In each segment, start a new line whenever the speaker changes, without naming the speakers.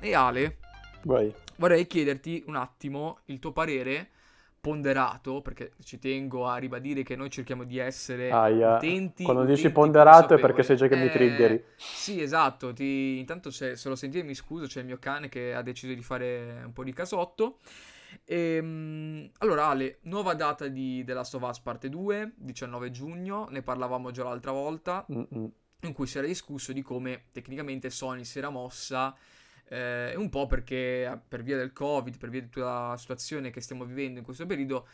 E Ale,
Vai.
vorrei chiederti un attimo il tuo parere ponderato, perché ci tengo a ribadire che noi cerchiamo di essere
Aia.
utenti.
Quando dici
utenti
ponderato è perché sai già che mi
Eh,
triggeri.
Sì, esatto. Ti... Intanto se, se lo sentite mi scuso, c'è il mio cane che ha deciso di fare un po' di casotto. Ehm, allora, Ale, nuova data di The Last of Us parte 2, 19 giugno, ne parlavamo già l'altra volta,
Mm-mm.
in cui si era discusso di come tecnicamente Sony si era mossa, eh, un po' perché per via del Covid, per via di tutta la situazione che stiamo vivendo in questo periodo,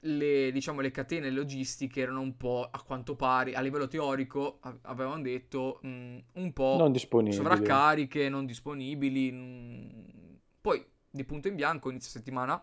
le, diciamo, le catene logistiche erano un po' a quanto pare, a livello teorico, a- avevano detto, mh, un po'
Non
sovraccariche, non disponibili. mm. Poi, di punto in bianco, inizio settimana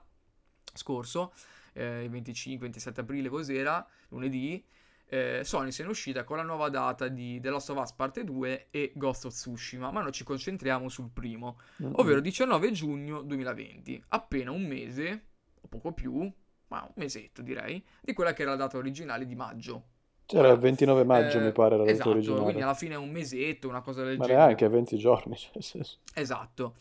scorso, eh, il 25-27 aprile, cos'era, lunedì, eh, Sony se ne è uscita con la nuova data di The Last of Us Parte 2 e Ghost of Tsushima, ma noi ci concentriamo sul primo,
Mm-mm.
ovvero 19 giugno 2020, appena un mese, o poco più, ma un mesetto direi, di quella che era la data originale di maggio.
C'era il 29 maggio,
Eh,
mi pare, la data
esatto,
originale.
quindi alla fine è un mesetto, una cosa del
Ma
genere.
neanche 20 giorni. cioè.
Esatto.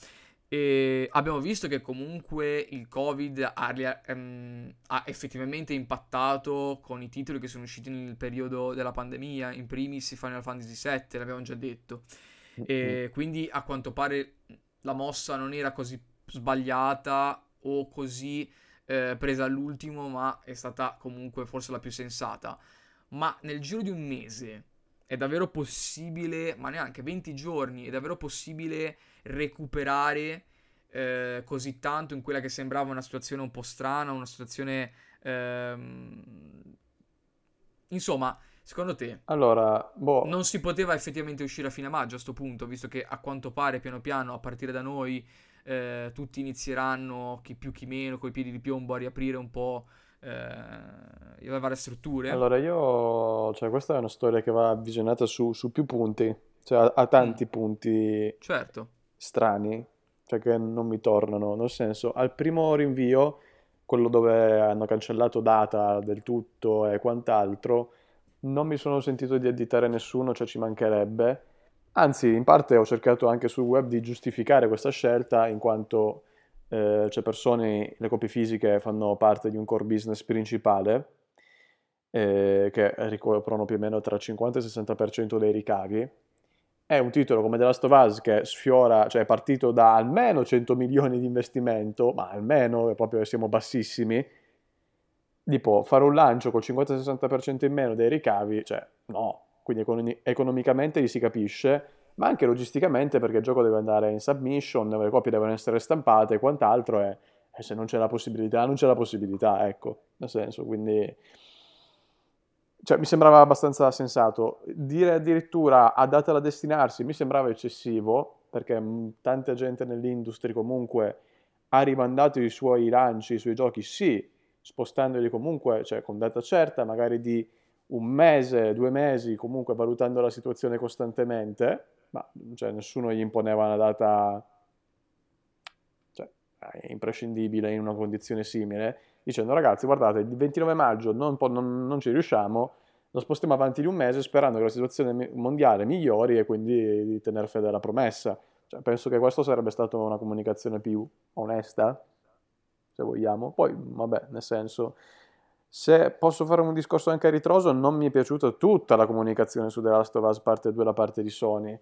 E abbiamo visto che comunque il Covid ha, ehm, ha effettivamente impattato con i titoli che sono usciti nel periodo della pandemia, in primis Final Fantasy VII, l'abbiamo già detto. E quindi a quanto pare la mossa non era così sbagliata o così eh, presa all'ultimo, ma è stata comunque forse la più sensata. Ma nel giro di un mese è davvero possibile, ma neanche 20 giorni, è davvero possibile recuperare eh, così tanto in quella che sembrava una situazione un po' strana, una situazione... ehm, Insomma, secondo te
Allora, boh,
non si poteva effettivamente uscire a fine maggio a sto punto, visto che a quanto pare piano piano, a partire da noi, eh, tutti inizieranno, chi più chi meno, coi piedi di piombo, a riaprire un po' eh, le varie strutture.
allora io, cioè questa è una storia che va visionata su, su più punti, cioè ha, ha tanti
Mm.
punti
Certo,
strani, cioè che non mi tornano, nel senso, al primo rinvio, quello dove hanno cancellato data del tutto e quant'altro, non mi sono sentito di additare nessuno, cioè ci mancherebbe. Anzi, in parte ho cercato anche sul web di giustificare questa scelta, in quanto eh, c'è persone, le copie fisiche fanno parte di un core business principale, eh, che ricoprono più o meno tra il 50 e il 60% dei ricavi. È un titolo come The Last of Us che sfiora, cioè è partito da almeno 100 milioni di investimento, ma almeno, proprio siamo bassissimi. Tipo, fare un lancio col 50-60% in meno dei ricavi, cioè no, quindi economi- economicamente gli si capisce, ma anche logisticamente perché il gioco deve andare in submission, le copie devono essere stampate e quant'altro, e, e se non c'è la possibilità, non c'è la possibilità, ecco, nel senso, quindi... Cioè, mi sembrava abbastanza sensato. Dire addirittura a data da destinarsi mi sembrava eccessivo, perché mh, tanta gente nell'industria comunque ha rimandato i suoi lanci, i suoi giochi, sì, spostandoli comunque, cioè con data certa, magari di un mese, due mesi, comunque valutando la situazione costantemente, ma cioè, nessuno gli imponeva una data cioè, eh, imprescindibile in una condizione simile, dicendo ragazzi guardate il 29 maggio non, non- non ci riusciamo, lo spostiamo avanti di un mese sperando che la situazione mondiale migliori e quindi di tenere fede alla promessa. Cioè, penso che questo sarebbe stata una comunicazione più onesta, se vogliamo. Poi, vabbè, nel senso, se posso fare un discorso anche a ritroso, non mi è piaciuta tutta la comunicazione su The Last of Us parte 2 da parte di Sony.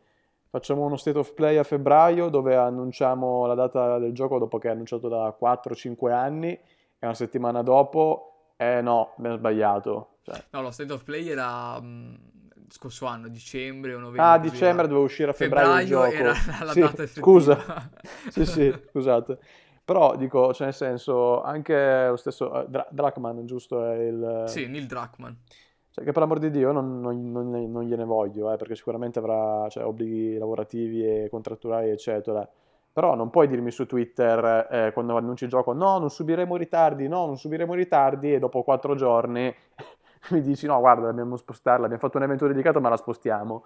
Facciamo uno state of play a febbraio dove annunciamo la data del gioco dopo che è annunciato da 4-5 anni e una settimana dopo, eh no, abbiamo sbagliato. Cioè,
no, lo State of Play era mh, scorso anno, dicembre o novembre.
ah, dicembre
era.
doveva uscire a febbraio il
Febbraio
gioco.
era la
Sì,
data effettiva.
scusa. Sì, sì, scusate. Però dico, cioè nel senso, anche lo stesso eh, Dra- Drachman, giusto, è il...
Sì, Neil Druckmann.
Cioè che per l'amor di Dio non, non- non- non gliene voglio, eh, perché sicuramente avrà cioè, obblighi lavorativi e contrattuali, eccetera. Però non puoi dirmi su Twitter, eh, quando annunci il gioco, no, non subiremo ritardi, no, non subiremo ritardi, e dopo quattro giorni mi dici, no, guarda, dobbiamo spostarla, abbiamo fatto un evento dedicato, ma la spostiamo.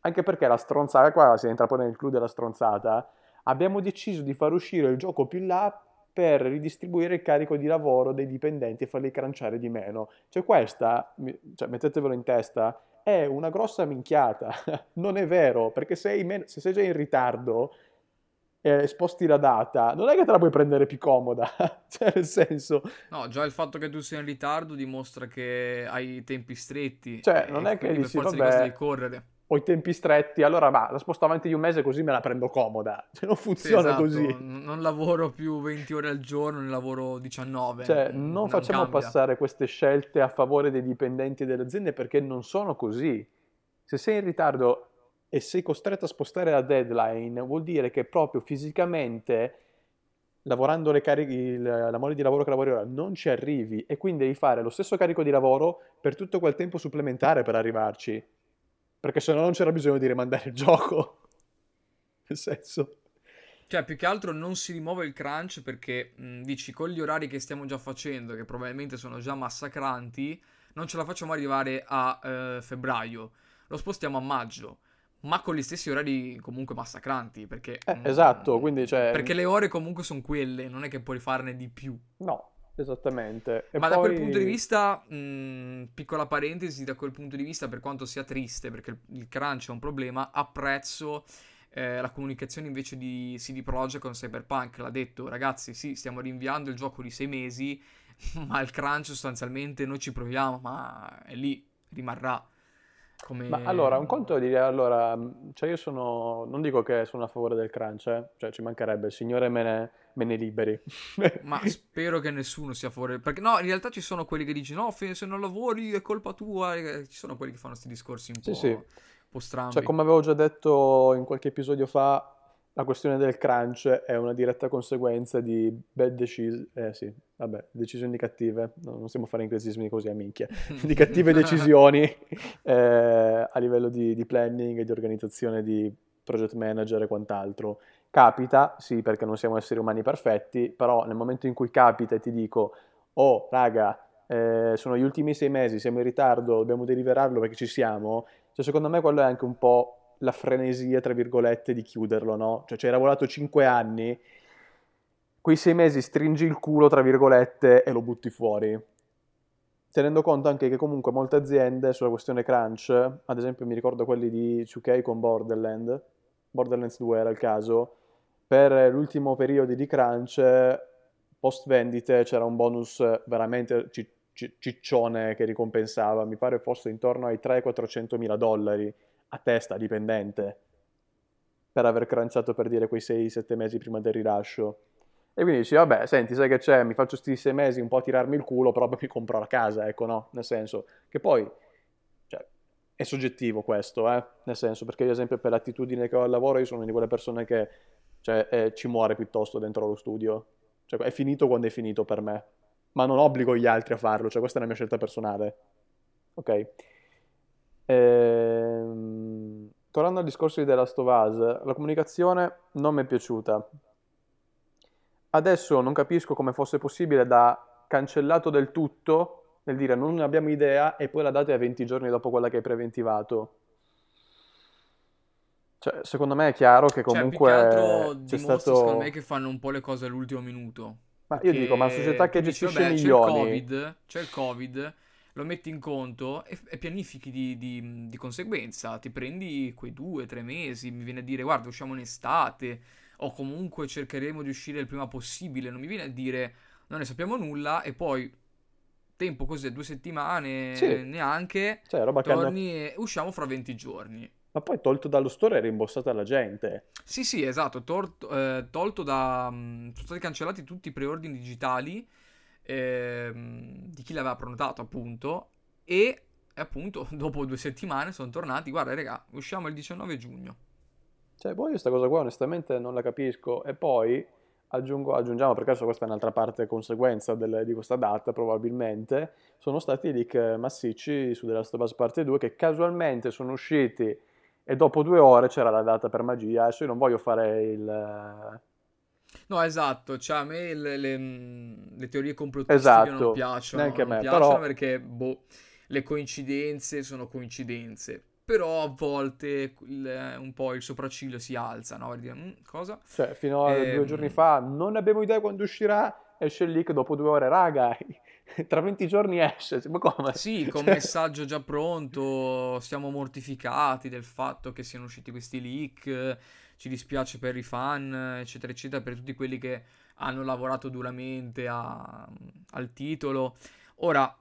Anche perché la stronzata, qua si entra poi nel clou della stronzata, abbiamo deciso di far uscire il gioco più in là per ridistribuire il carico di lavoro dei dipendenti e farli cranciare di meno. Cioè questa, cioè, mettetevelo in testa, è una grossa minchiata. Non è vero, perché sei, men- se sei già in ritardo, e sposti la data, non è che te la puoi prendere più comoda, cioè nel senso...
No, già il fatto che tu sia in ritardo dimostra che hai i tempi stretti.
Cioè, non è che dici, vabbè,
devi correre.
ho i tempi stretti, allora ma la sposto avanti di un mese così me la prendo comoda. Cioè, non funziona
sì, esatto.
così.
Non lavoro più 20 ore al giorno, ne lavoro 19.
Cioè, non, non facciamo
cambia.
passare queste scelte a favore dei dipendenti delle aziende perché non sono così. Se sei in ritardo e sei costretto a spostare la deadline, vuol dire che proprio fisicamente, lavorando le carichi, la mole di lavoro che lavori ora, non ci arrivi e quindi devi fare lo stesso carico di lavoro per tutto quel tempo supplementare per arrivarci. Perché se no non c'era bisogno di rimandare il gioco. Nel senso...
Cioè, più che altro non si rimuove il crunch perché mh, dici con gli orari che stiamo già facendo, che probabilmente sono già massacranti, non ce la facciamo arrivare a eh, febbraio, lo spostiamo a maggio ma con gli stessi orari comunque massacranti. Perché,
eh, mh, esatto, quindi cioè...
Perché le ore comunque sono quelle, non è che puoi farne di più.
No, esattamente.
E ma poi... da quel punto di vista, mh, piccola parentesi, da quel punto di vista, per quanto sia triste, perché il crunch è un problema, apprezzo... Eh, la comunicazione invece di CD Projekt con Cyberpunk l'ha detto ragazzi sì stiamo rinviando il gioco di sei mesi ma il crunch sostanzialmente noi ci proviamo ma è lì rimarrà come...
Ma allora, un conto è dire, allora, cioè io sono, non dico che sono a favore del crunch, eh? cioè ci mancherebbe, il signore me ne, me ne liberi.
Ma spero che nessuno sia a favore, perché no, in realtà ci sono quelli che dicono, no, se non lavori è colpa tua, ci sono quelli che fanno questi discorsi un po',
sì, sì.
un po' strani.
Cioè, come avevo già detto in qualche episodio fa, la questione del crunch è una diretta conseguenza di bad decisioni, eh sì, vabbè, decisioni cattive, no, non stiamo a fare inglesismi così a minchia, di cattive decisioni eh, a livello di, di planning e di organizzazione di project manager e quant'altro. Capita, sì, perché non siamo esseri umani perfetti, però nel momento in cui capita e ti dico, oh raga, eh, sono gli ultimi sei mesi, siamo in ritardo, dobbiamo deliberarlo perché ci siamo, cioè secondo me quello è anche un po' la frenesia, tra virgolette, di chiuderlo, no? Cioè ci hai lavorato 5 anni, quei 6 mesi stringi il culo, tra virgolette, e lo butti fuori. Tenendo conto anche che comunque molte aziende sulla questione crunch, ad esempio mi ricordo quelli di 2K con Borderland, Borderlands 2 era il caso, per l'ultimo periodo di crunch, post vendite c'era un bonus veramente ciccione che ricompensava, mi pare fosse intorno ai 300-400 mila dollari a testa dipendente per aver cranciato per dire quei 6-7 mesi prima del rilascio. E quindi dici, vabbè, senti, sai che c'è, mi faccio questi 6 mesi un po' a tirarmi il culo, però mi compro la casa, ecco, no? Nel senso che poi, cioè, è soggettivo questo, eh? Nel senso, perché ad esempio per l'attitudine che ho al lavoro io sono una di quelle persone che, cioè, eh, ci muore piuttosto dentro lo studio. Cioè, è finito quando è finito per me. Ma non obbligo gli altri a farlo, cioè, questa è la mia scelta personale. Ok? Ehm, tornando al discorso di The Last of Us, la comunicazione non mi è piaciuta. Adesso non capisco come fosse possibile da cancellato del tutto, nel dire non abbiamo idea, e poi la data è 20 giorni dopo quella che hai preventivato. Cioè, secondo me è chiaro che comunque
cioè, più che altro
c'è
dimostra,
stato...
secondo me che fanno un po' le cose all'ultimo minuto.
Ma io dico, ma una società che
tu dici,
gestisce
vabbè,
milioni...
C'è il Covid, c'è il Covid, lo metti in conto e, e pianifichi di, di, di, conseguenza. Ti prendi quei due, tre mesi, mi viene a dire guarda usciamo in estate o comunque cercheremo di uscire il prima possibile. Non mi viene a dire non ne sappiamo nulla e poi tempo così, due settimane
Sì.
neanche,
Cioè, roba che hanno...
torni e usciamo fra 20 giorni.
Ma poi tolto dallo store e rimborsata alla gente.
Sì, sì, esatto, torto- eh, tolto da... mh, sono stati cancellati tutti i preordini digitali ehm, di chi l'aveva prenotato appunto e appunto dopo due settimane sono tornati, guarda raga, usciamo il 19 giugno.
Cioè, poi questa cosa qua onestamente non la capisco. E poi aggiungo, aggiungiamo, perché adesso questa è un'altra parte conseguenza del- di questa data, probabilmente, sono stati i leak massicci su The Last of Us Parte 2 che casualmente sono usciti e dopo due ore c'era la data per magia. Adesso io non voglio fare il...
No, esatto, cioè a me le, le- mh, le teorie complottistiche non
Esatto,
piacciono,
neanche a
non
me,
piacciono
però...
perché boh, le coincidenze sono coincidenze, però a volte il- un po' il sopracciglio si alza, no? Per dire, "Mm, cosa?
Cioè, fino a due giorni
Ehm,
fa non abbiamo idea quando uscirà, esce il leak dopo due ore, raga, tra 20 giorni esce, ma come?
Sì, con
Cioè,
messaggio già pronto, siamo mortificati del fatto che siano usciti questi leak, ci dispiace per i fan, eccetera, eccetera, per tutti quelli che hanno lavorato duramente a- al titolo. Ora,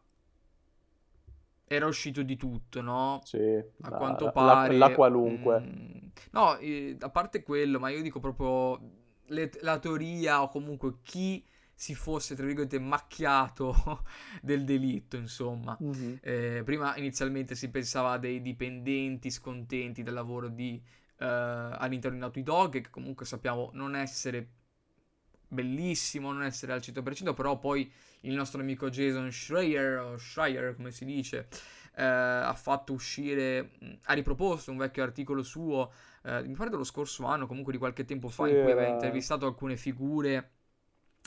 era uscito di tutto, no?
Sì,
A
la,
quanto
la-
pare...
la qualunque.
mm, no, eh, a parte quello, ma io dico proprio le- la teoria o comunque chi si fosse, tra virgolette, macchiato del delitto, insomma.
Mhm.
Eh, prima inizialmente si pensava a dei dipendenti scontenti del lavoro di, eh, all'interno di Naughty Dog, che comunque sappiamo non essere bellissimo, non essere al 100%, però poi il nostro amico Jason Schreier, o Schreier come si dice, eh, ha fatto uscire, mh, ha riproposto un vecchio articolo suo, eh, mi pare dello scorso anno, comunque di qualche tempo fa,
Sì,
in cui aveva
era-
intervistato alcune figure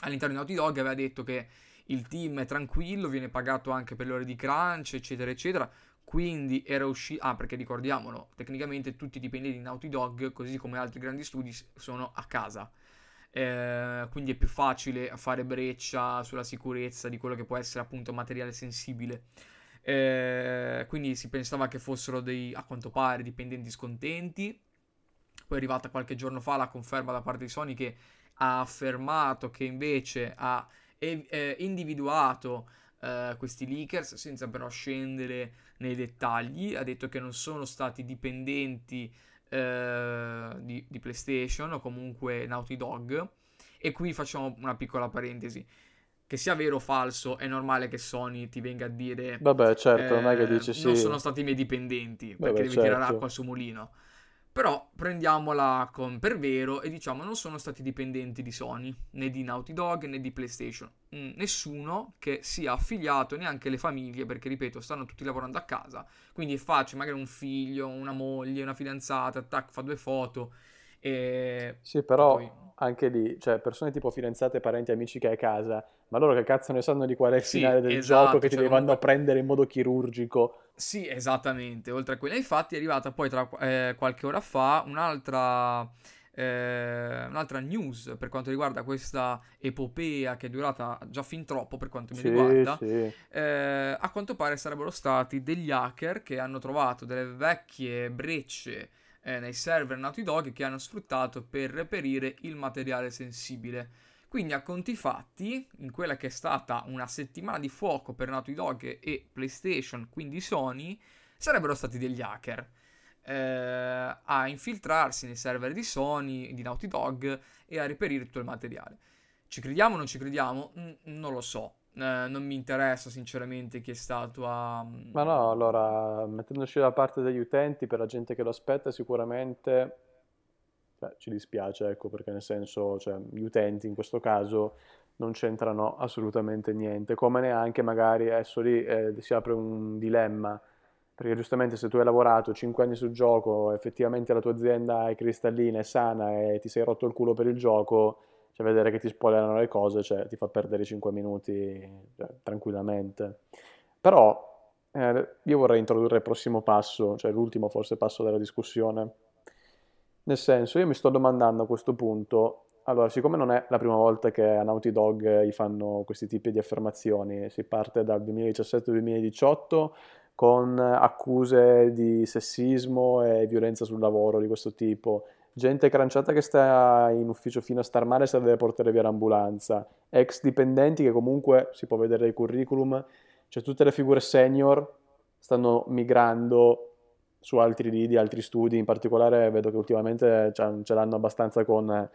all'interno di Naughty Dog, aveva detto che il team è tranquillo, viene pagato anche per le ore di crunch, eccetera, eccetera. Quindi era uscito. Ah, perché ricordiamolo, tecnicamente tutti i dipendenti di Naughty Dog, così come altri grandi studi, sono a casa. Eh, quindi è più facile fare breccia sulla sicurezza di quello che può essere appunto materiale sensibile. Eh, quindi si pensava che fossero dei, a quanto pare, dipendenti scontenti. Poi è arrivata qualche giorno fa la conferma da parte di Sony che ha affermato che invece ha eh, individuato eh, questi leakers senza però scendere nei dettagli. Ha detto che non sono stati dipendenti eh, di, di PlayStation o comunque Naughty Dog. E qui facciamo una piccola parentesi. Che sia vero o falso, è normale che Sony ti venga a dire
Vabbè, certo, non è che
eh,
dici sì.
non sono stati i miei dipendenti perché
Vabbè,
devi tirare
certo.
acqua al suo mulino. Però prendiamola con per vero e diciamo non sono stati dipendenti di Sony, né di Naughty Dog né di PlayStation. Mm, nessuno che sia affiliato, neanche le famiglie, perché ripeto, stanno tutti lavorando a casa. Quindi è facile, magari un figlio, una moglie, una fidanzata, tac, fa due foto e
Sì, però
poi...
anche lì, cioè persone tipo fidanzate, parenti, amici che hai a casa, ma loro che cazzo ne sanno di qual è il
Sì,
finale del
esatto,
gioco che ti
cioè
devono
comunque-
prendere in modo chirurgico?
Sì, esattamente. Oltre a quella, infatti, è arrivata poi tra eh, qualche ora fa un'altra eh, un'altra news per quanto riguarda questa epopea che è durata già fin troppo per quanto mi
Sì,
riguarda.
sì.
Eh, a quanto pare sarebbero stati degli hacker che hanno trovato delle vecchie brecce eh, nei server Naughty Dog che hanno sfruttato per reperire il materiale sensibile. Quindi a conti fatti, in quella che è stata una settimana di fuoco per Naughty Dog e PlayStation, quindi Sony, sarebbero stati degli hacker eh, a infiltrarsi nei server di Sony, di Naughty Dog e a reperire tutto il materiale. Ci crediamo o non ci crediamo? Mm, non lo so. Eh, non mi interessa sinceramente chi è stato a...
Ma no, allora, mettendoci da parte degli utenti, per la gente che lo aspetta, sicuramente cioè, ci dispiace, ecco, perché nel senso, cioè, gli utenti in questo caso non c'entrano assolutamente niente, come neanche magari adesso lì eh, si apre un dilemma, perché giustamente se tu hai lavorato 5 anni sul gioco, effettivamente la tua azienda è cristallina, è sana e ti sei rotto il culo per il gioco, cioè vedere che ti spoilerano le cose, cioè, ti fa perdere 5 minuti cioè, tranquillamente. Però eh, io vorrei introdurre il prossimo passo, cioè l'ultimo forse passo della discussione. Nel senso, io mi sto domandando a questo punto, allora, siccome non è la prima volta che a Naughty Dog gli fanno questi tipi di affermazioni, si parte dal 2017-2018 con accuse di sessismo e violenza sul lavoro di questo tipo, gente cranciata che sta in ufficio fino a star male se la deve portare via l'ambulanza, ex dipendenti che comunque si può vedere il curriculum, cioè tutte le figure senior stanno migrando su altri lidi, altri studi, in particolare vedo che ultimamente ce l'hanno abbastanza con,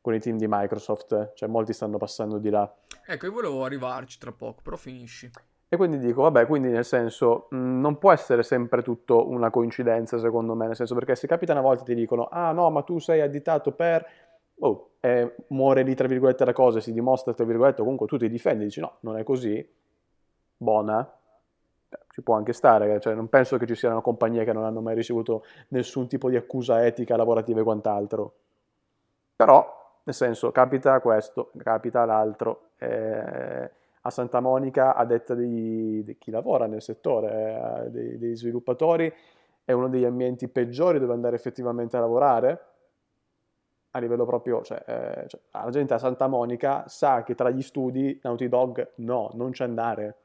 con i team di Microsoft, cioè molti stanno passando di là.
Ecco, io volevo arrivarci tra poco, però finisci.
E quindi dico, vabbè, quindi nel senso, mh, non può essere sempre tutto una coincidenza, secondo me, nel senso perché se capita una volta ti dicono, ah no, ma tu sei additato per... Oh, e muore lì, tra virgolette, la cosa, si dimostra, tra virgolette, comunque tu ti difendi, dici no, non è così, buona, Eh, ci può anche stare, cioè non penso che ci siano compagnie che non hanno mai ricevuto nessun tipo di accusa etica, lavorativa e quant'altro. Però, nel senso, capita questo, capita l'altro. eh, a Santa Monica, a detta di, di chi lavora nel settore, eh, dei, dei sviluppatori, è uno degli ambienti peggiori dove andare effettivamente a lavorare. a livello proprio, cioè, eh, cioè, la gente a Santa Monica sa che tra gli studi Naughty Dog no, non c'è andare.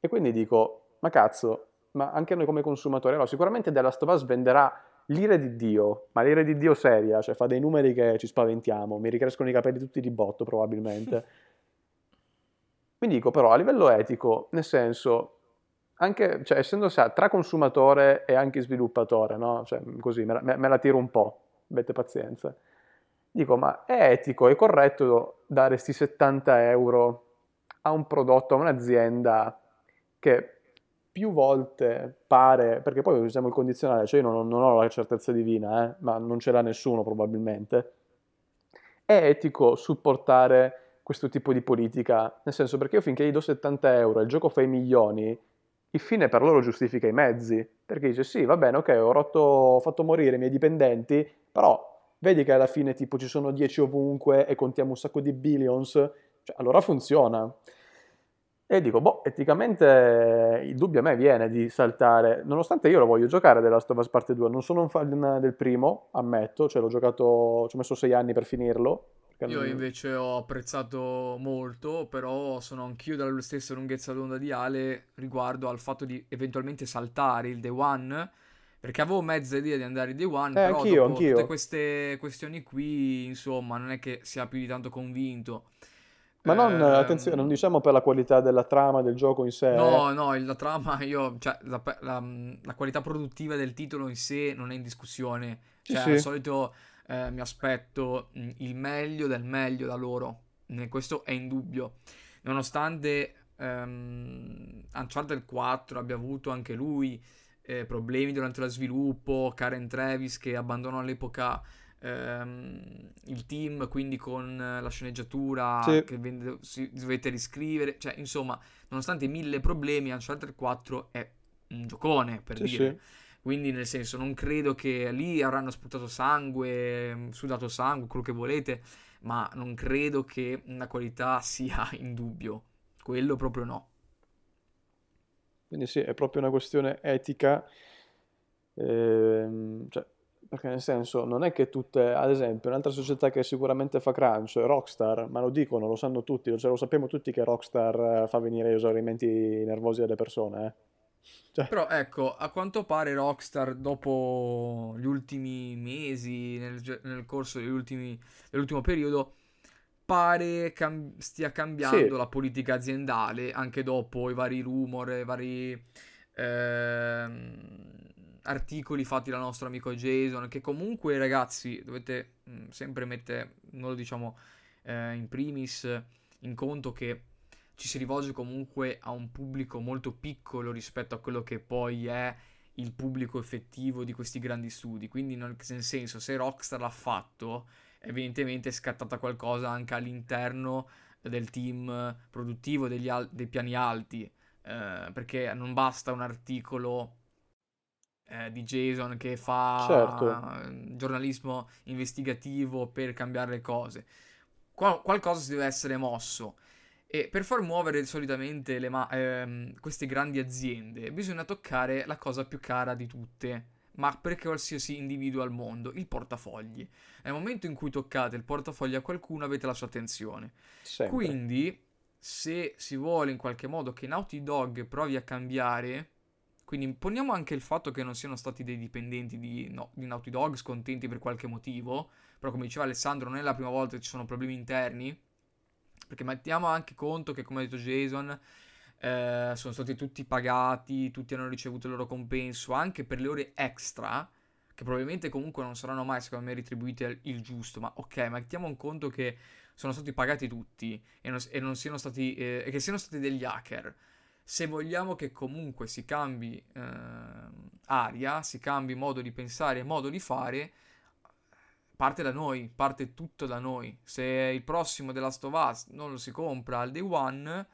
E quindi dico, ma cazzo, ma anche noi come consumatori, allora, sicuramente The Last of Us venderà l'ire di Dio, ma l'ire di Dio seria, cioè fa dei numeri che ci spaventiamo, mi ricrescono i capelli tutti di botto probabilmente. Quindi dico però a livello etico, nel senso, anche, cioè, essendo tra consumatore e anche sviluppatore, no? Cioè, così, me la, me la tiro un po', avete pazienza. Dico, ma è etico, è corretto dare questi 70 euro a un prodotto, a un'azienda che più volte pare, perché poi usiamo il condizionale, cioè io non, non ho la certezza divina, eh, ma non ce l'ha nessuno probabilmente, è etico supportare questo tipo di politica, nel senso perché io finché gli do 70 euro e il gioco fa i milioni, il fine per loro giustifica i mezzi, perché dice sì, va bene, ok, ho, rotto, ho fatto morire i miei dipendenti, però vedi che alla fine tipo ci sono 10 ovunque e contiamo un sacco di billions, cioè, allora funziona. E dico, boh, eticamente il dubbio a me viene di saltare, nonostante io lo voglio giocare della Last of Us Parte 2, non sono un fan del primo, ammetto, cioè l'ho giocato, ci ho messo 6 anni per finirlo,
io invece ho apprezzato molto, però sono anch'io della stessa lunghezza d'onda di Ale riguardo al fatto di eventualmente saltare il Day One, perché avevo mezza idea di andare il Day One, eh, però anch'io, anch'io. tutte queste questioni qui, insomma, non è che sia più di tanto convinto.
Ma non, eh, attenzione, non diciamo per la qualità della trama del gioco in sé.
No, no, la trama, io, cioè, la, la, la qualità produttiva del titolo in sé non è in discussione. Cioè, sì, al solito eh, mi aspetto mm, il meglio del meglio da loro. questo è indubbio. Nonostante ehm, Uncharted 4 abbia avuto anche lui eh, problemi durante lo sviluppo, Karen Travis che abbandonò all'epoca ehm, il team, quindi con la sceneggiatura sì. che vende, si dovete riscrivere, cioè insomma, nonostante mille problemi, Uncharted 4 è un giocone per sì, dire. Sì quindi, nel senso, non credo che lì avranno sputato sangue, sudato sangue, quello che volete, ma non credo che la qualità sia in dubbio. Quello proprio no.
Quindi sì, è proprio una questione etica. Ehm, cioè, perché nel senso, non è che tutte, ad esempio, un'altra società che sicuramente fa crunch, Rockstar, ma lo dicono, lo sanno tutti, cioè, lo sappiamo tutti che Rockstar eh, fa venire gli esaurimenti nervosi alle persone, eh
cioè. Però ecco, a quanto pare Rockstar dopo gli ultimi mesi, nel, nel corso ultimi, dell'ultimo periodo, pare cam- stia cambiando sì. la politica aziendale, anche dopo i vari rumor, i vari ehm, articoli fatti dal nostro amico Jason, che comunque ragazzi dovete mh, mm, sempre mettere, noi lo diciamo eh, in primis, in conto che ci si rivolge comunque a un pubblico molto piccolo rispetto a quello che poi è il pubblico effettivo di questi grandi studi. Quindi, nel senso, se Rockstar l'ha fatto, evidentemente è scattata qualcosa anche all'interno del team produttivo degli al- dei piani alti. Eh, perché non basta un articolo eh, di Jason che fa certo. giornalismo investigativo per cambiare le cose. Qual- qualcosa si deve essere mosso. E per far muovere solitamente ma- ehm, queste grandi aziende bisogna toccare la cosa più cara di tutte, ma per qualsiasi individuo al mondo, il portafogli. Nel momento in cui toccate il portafoglio a qualcuno avete la sua attenzione. Sempre. Quindi, se si vuole in qualche modo che Naughty Dog provi a cambiare, quindi poniamo anche il fatto che non siano stati dei dipendenti di, no, di Naughty Dog scontenti per qualche motivo, però come diceva Alessandro non è la prima volta che ci sono problemi interni, perché mettiamo anche conto che, come ha detto Jason, eh, sono stati tutti pagati, tutti hanno ricevuto il loro compenso, anche per le ore extra, che probabilmente comunque non saranno mai, secondo me, retribuite il giusto. Ma ok, mettiamo in conto che sono stati pagati tutti e, non, e non siano stati, eh, che siano stati degli hacker. Se vogliamo che comunque si cambi eh, aria, si cambi modo di pensare e modo di fare, parte da noi, parte tutto da noi. Se il prossimo The Last of Us non lo si compra al day one,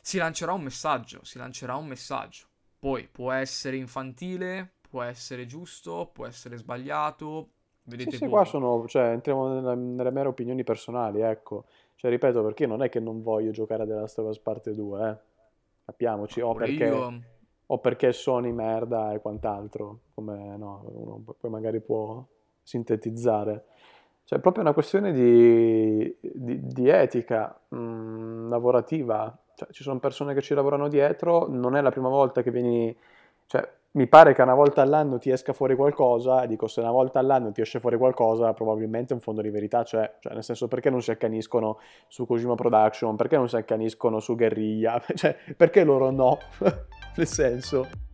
si lancerà un messaggio, si lancerà un messaggio. Poi può essere infantile, può essere giusto, può essere sbagliato, vedete
sì, sì, qua sono, cioè, entriamo nella, nelle mere opinioni personali, ecco. Cioè, ripeto, perché non è che non voglio giocare a The Last of Us parte 2, eh. Capiamoci, o perché, io... o perché Sony merda e quant'altro, come no, uno poi magari può sintetizzare. Cioè, è proprio una questione di, di, di etica mh, mm, lavorativa. Cioè, ci sono persone che ci lavorano dietro, non è la prima volta che vieni... Cioè, mi pare che una volta all'anno ti esca fuori qualcosa, e dico se una volta all'anno ti esce fuori qualcosa, probabilmente un fondo di verità c'è, cioè nel senso perché non si accaniscono su Kojima Production, perché non si accaniscono su Guerriglia, cioè perché loro no, nel senso...